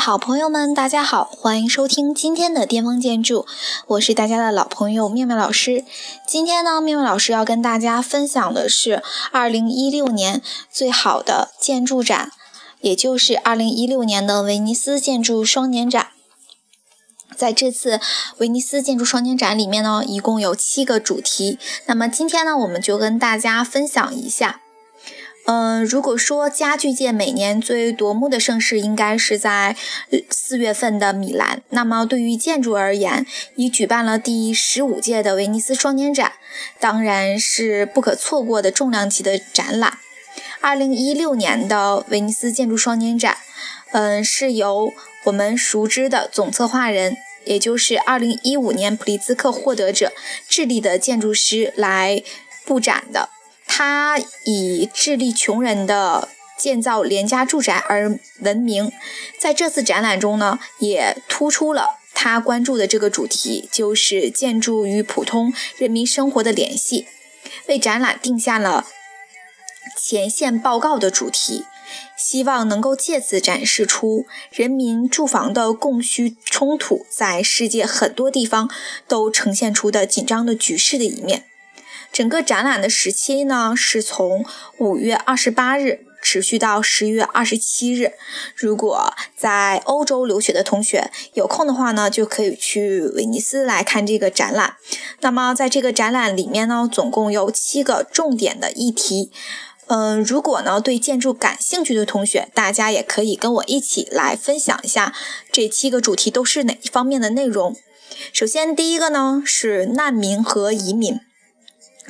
好朋友们，大家好，欢迎收听今天的巅峰建筑，我是大家的老朋友妙妙老师。今天呢，妙妙老师要跟大家分享的是二零一六年最好的建筑展，也就是二零一六年的威尼斯建筑双年展。在这次威尼斯建筑双年展里面呢，一共有七个主题。那么今天呢，我们就跟大家分享一下。嗯，如果说家具界每年最夺目的盛事，应该是在四月份的米兰。那么对于建筑而言，已举办了第十五届的威尼斯双年展，当然是不可错过的重量级的展览。二零一六年的威尼斯建筑双年展，嗯，是由我们熟知的总策划人，也就是二零一五年普利兹克获得者智利的建筑师来布展的。他以致力穷人的建造廉价住宅而闻名，在这次展览中呢，也突出了他关注的这个主题，就是建筑与普通人民生活的联系，为展览定下了前线报告的主题，希望能够借此展示出人民住房的供需冲突在世界很多地方都呈现出的紧张的局势的一面。整个展览的时期呢，是从五月二十八日持续到十月二十七日。如果在欧洲留学的同学有空的话呢，就可以去威尼斯来看这个展览。那么在这个展览里面呢，总共有七个重点的议题。嗯，如果呢对建筑感兴趣的同学，大家也可以跟我一起来分享一下这七个主题都是哪一方面的内容。首先，第一个呢是难民和移民。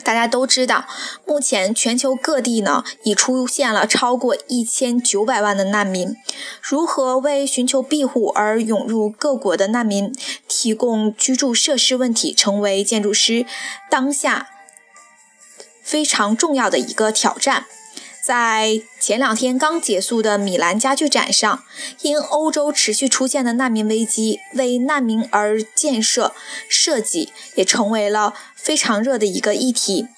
大家都知道，目前全球各地呢已出现了超过一千九百万的难民。如何为寻求庇护而涌入各国的难民提供居住设施问题，成为建筑师当下非常重要的一个挑战。在前两天刚结束的米兰家具展上，因欧洲持续出现的难民危机，为难民而建设设计也成为了非常热的一个议题。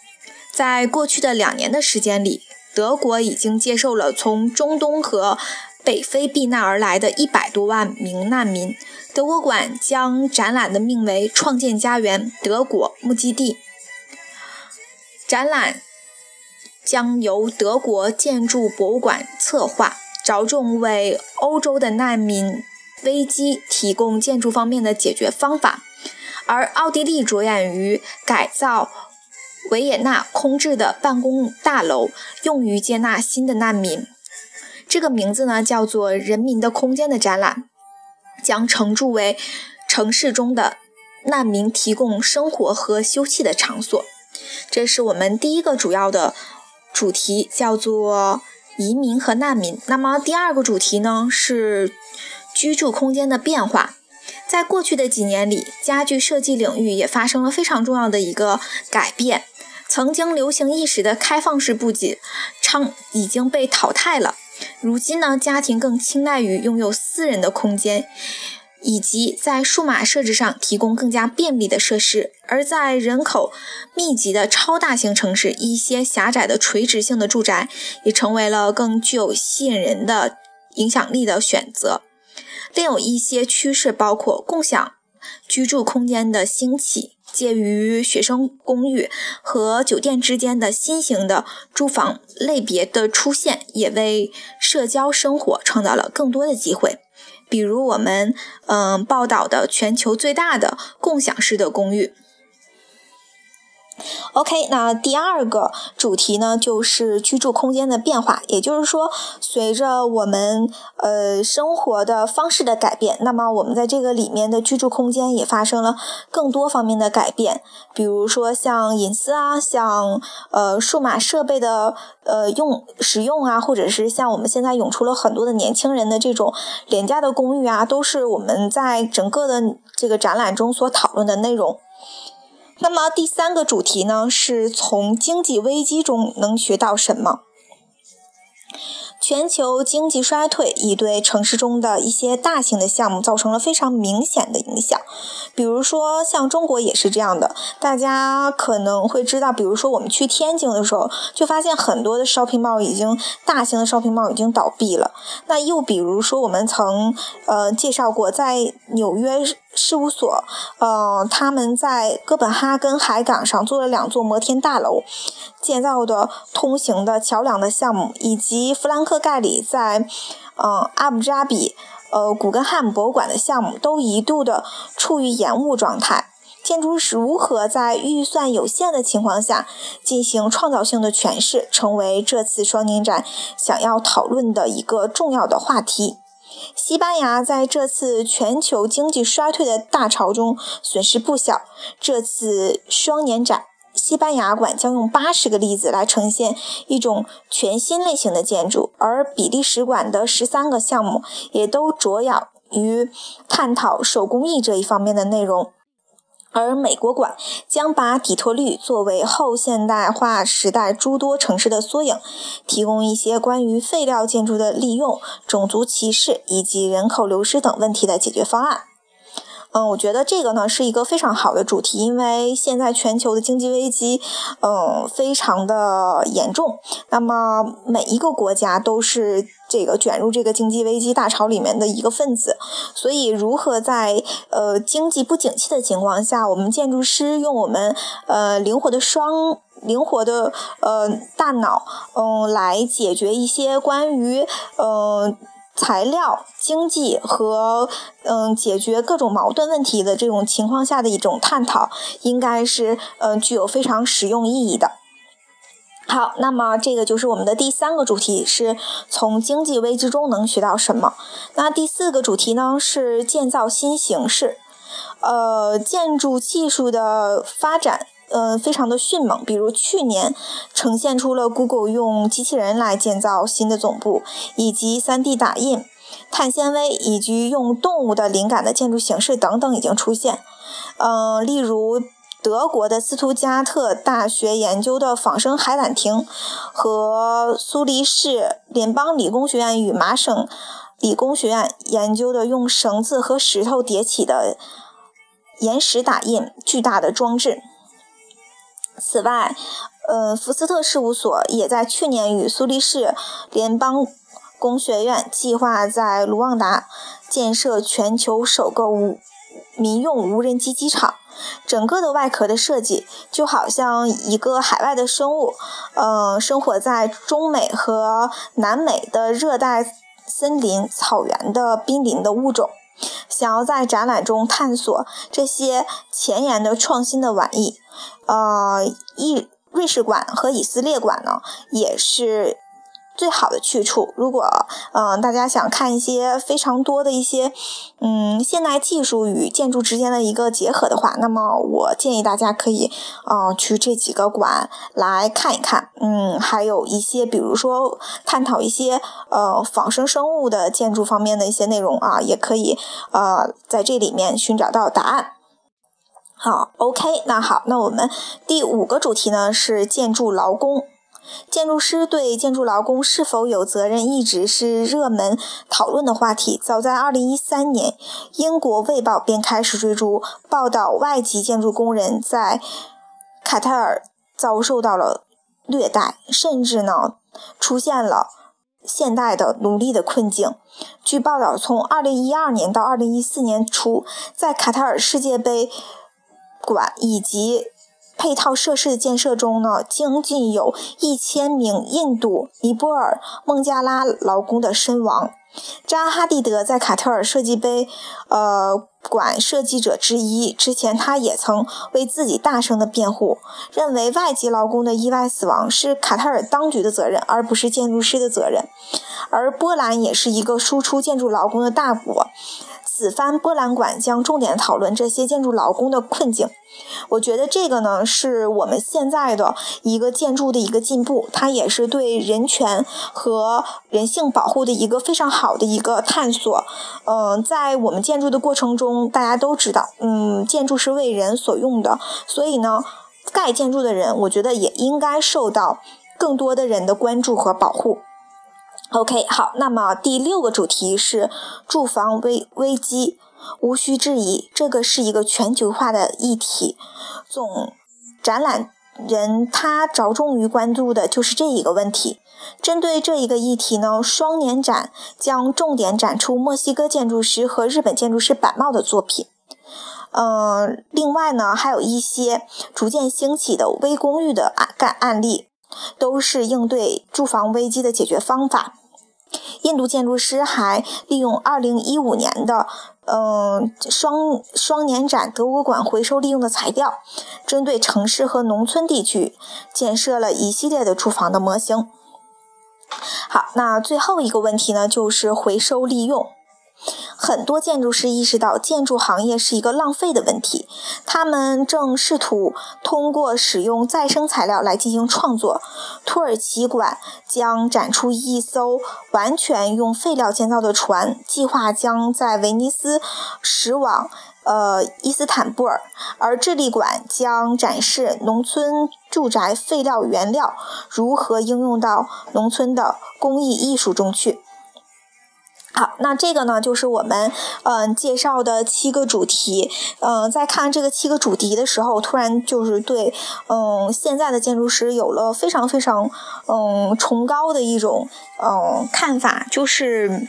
在过去的两年的时间里，德国已经接受了从中东和北非避难而来的一百多万名难民。德国馆将展览的命为“创建家园：德国目基地”。展览。将由德国建筑博物馆策划，着重为欧洲的难民危机提供建筑方面的解决方法。而奥地利着眼于改造维也纳空置的办公大楼，用于接纳新的难民。这个名字呢，叫做“人民的空间”的展览，将承住为城市中的难民提供生活和休憩的场所。这是我们第一个主要的。主题叫做移民和难民。那么第二个主题呢是居住空间的变化。在过去的几年里，家具设计领域也发生了非常重要的一个改变。曾经流行一时的开放式布景昌已经被淘汰了。如今呢，家庭更青睐于拥有私人的空间。以及在数码设置上提供更加便利的设施，而在人口密集的超大型城市，一些狭窄的垂直性的住宅也成为了更具有吸引人的影响力的选择。另有一些趋势包括共享居住空间的兴起，介于学生公寓和酒店之间的新型的住房类别的出现，也为社交生活创造了更多的机会。比如我们嗯报道的全球最大的共享式的公寓。OK，那第二个主题呢，就是居住空间的变化。也就是说，随着我们呃生活的方式的改变，那么我们在这个里面的居住空间也发生了更多方面的改变。比如说像隐私啊，像呃数码设备的呃用使用啊，或者是像我们现在涌出了很多的年轻人的这种廉价的公寓啊，都是我们在整个的这个展览中所讨论的内容。那么第三个主题呢，是从经济危机中能学到什么？全球经济衰退已对城市中的一些大型的项目造成了非常明显的影响。比如说，像中国也是这样的。大家可能会知道，比如说我们去天津的时候，就发现很多的 shopping mall 已经大型的 shopping mall 已经倒闭了。那又比如说，我们曾呃介绍过，在纽约事务所，呃，他们在哥本哈根海港上做了两座摩天大楼。建造的通行的桥梁的项目，以及弗兰克盖里在，嗯阿布扎比，呃古根汉姆博物馆的项目，都一度的处于延误状态。建筑师如何在预算有限的情况下进行创造性的诠释，成为这次双年展想要讨论的一个重要的话题。西班牙在这次全球经济衰退的大潮中损失不小。这次双年展。西班牙馆将用八十个例子来呈现一种全新类型的建筑，而比利时馆的十三个项目也都着眼于探讨手工艺这一方面的内容。而美国馆将把底特律作为后现代化时代诸多城市的缩影，提供一些关于废料建筑的利用、种族歧视以及人口流失等问题的解决方案。嗯，我觉得这个呢是一个非常好的主题，因为现在全球的经济危机，嗯，非常的严重。那么每一个国家都是这个卷入这个经济危机大潮里面的一个分子，所以如何在呃经济不景气的情况下，我们建筑师用我们呃灵活的双灵活的呃大脑，嗯，来解决一些关于呃。材料经济和嗯解决各种矛盾问题的这种情况下的一种探讨，应该是嗯具有非常实用意义的。好，那么这个就是我们的第三个主题，是从经济危机中能学到什么。那第四个主题呢是建造新形式，呃，建筑技术的发展。嗯，非常的迅猛。比如去年呈现出了 Google 用机器人来建造新的总部，以及 3D 打印、碳纤维以及用动物的灵感的建筑形式等等已经出现。嗯，例如德国的斯图加特大学研究的仿生海胆亭，和苏黎世联邦理工学院与麻省理工学院研究的用绳子和石头叠起的岩石打印巨大的装置。此外，呃，福斯特事务所也在去年与苏黎世联邦工学院计划在卢旺达建设全球首个无民用无人机机场。整个的外壳的设计就好像一个海外的生物，呃，生活在中美和南美的热带森林草原的濒临的物种。想要在展览中探索这些前沿的创新的玩意，呃，意瑞士馆和以色列馆呢，也是。最好的去处，如果嗯大家想看一些非常多的一些嗯现代技术与建筑之间的一个结合的话，那么我建议大家可以嗯去这几个馆来看一看，嗯还有一些比如说探讨一些呃仿生生物的建筑方面的一些内容啊，也可以呃在这里面寻找到答案。好，OK，那好，那我们第五个主题呢是建筑劳工。建筑师对建筑劳工是否有责任，一直是热门讨论的话题。早在2013年，英国《卫报》便开始追逐报道外籍建筑工人在卡塔尔遭受到了虐待，甚至呢出现了现代的奴隶的困境。据报道，从2012年到2014年初，在卡塔尔世界杯馆以及配套设施的建设中呢，将近有一千名印度、尼泊尔、孟加拉劳工的身亡。扎哈蒂德在卡特尔设计杯，呃，馆设计者之一。之前他也曾为自己大声的辩护，认为外籍劳工的意外死亡是卡特尔当局的责任，而不是建筑师的责任。而波兰也是一个输出建筑劳工的大国。此番波兰馆将重点讨论这些建筑劳工的困境。我觉得这个呢，是我们现在的一个建筑的一个进步，它也是对人权和人性保护的一个非常好的一个探索。嗯，在我们建筑的过程中，大家都知道，嗯，建筑是为人所用的，所以呢，盖建筑的人，我觉得也应该受到更多的人的关注和保护。OK，好，那么第六个主题是住房危危机。无需质疑，这个是一个全球化的议题。总展览人他着重于关注的就是这一个问题。针对这一个议题呢，双年展将重点展出墨西哥建筑师和日本建筑师板茂的作品。嗯，另外呢，还有一些逐渐兴起的微公寓的案干案例，都是应对住房危机的解决方法。印度建筑师还利用2015年的嗯双双年展德国馆回收利用的材料，针对城市和农村地区建设了一系列的住房的模型。好，那最后一个问题呢，就是回收利用。很多建筑师意识到建筑行业是一个浪费的问题，他们正试图通过使用再生材料来进行创作。土耳其馆将展出一艘完全用废料建造的船，计划将在威尼斯驶往呃伊斯坦布尔，而智利馆将展示农村住宅废料原料如何应用到农村的工艺艺术中去。好，那这个呢，就是我们嗯介绍的七个主题。嗯，在看这个七个主题的时候，突然就是对嗯现在的建筑师有了非常非常嗯崇高的一种嗯看法，就是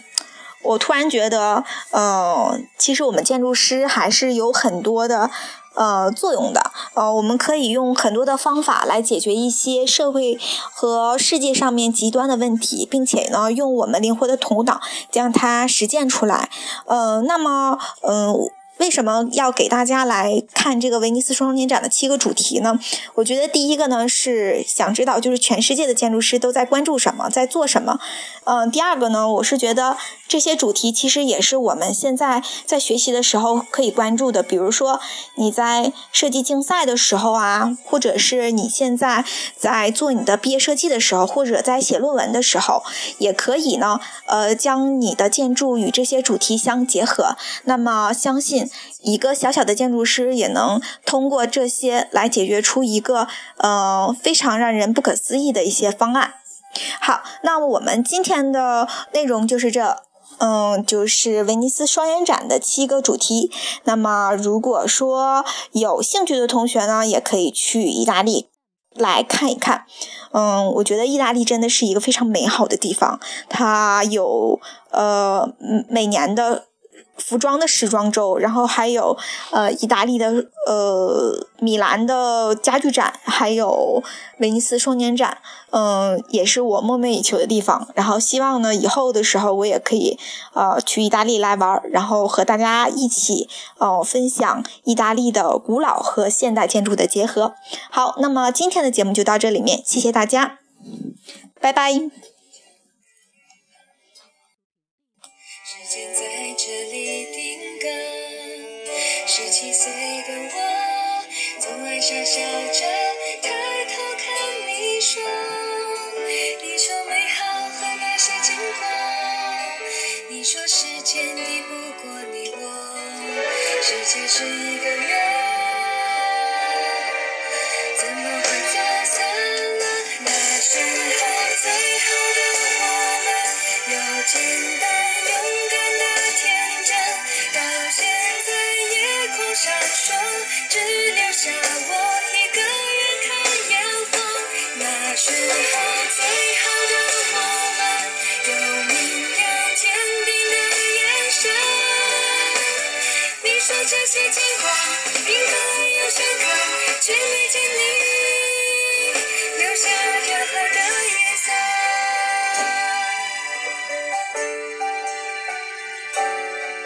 我突然觉得，嗯，其实我们建筑师还是有很多的。呃，作用的，呃，我们可以用很多的方法来解决一些社会和世界上面极端的问题，并且呢，用我们灵活的头脑将它实践出来。呃，那么，嗯。为什么要给大家来看这个威尼斯双年展的七个主题呢？我觉得第一个呢是想知道，就是全世界的建筑师都在关注什么，在做什么。嗯，第二个呢，我是觉得这些主题其实也是我们现在在学习的时候可以关注的。比如说你在设计竞赛的时候啊，或者是你现在在做你的毕业设计的时候，或者在写论文的时候，也可以呢，呃，将你的建筑与这些主题相结合。那么相信。一个小小的建筑师也能通过这些来解决出一个呃非常让人不可思议的一些方案。好，那我们今天的内容就是这，嗯，就是威尼斯双年展的七个主题。那么如果说有兴趣的同学呢，也可以去意大利来看一看。嗯，我觉得意大利真的是一个非常美好的地方，它有呃每年的。服装的时装周，然后还有呃意大利的呃米兰的家具展，还有威尼斯双年展，嗯，也是我梦寐以求的地方。然后希望呢以后的时候我也可以呃去意大利来玩，然后和大家一起哦分享意大利的古老和现代建筑的结合。好，那么今天的节目就到这里面，谢谢大家，拜拜。间在这里定格十七岁的我，总爱傻笑着抬头看你说，你说美好和那些经过，你说时间敌不过你我，世界是一个圆，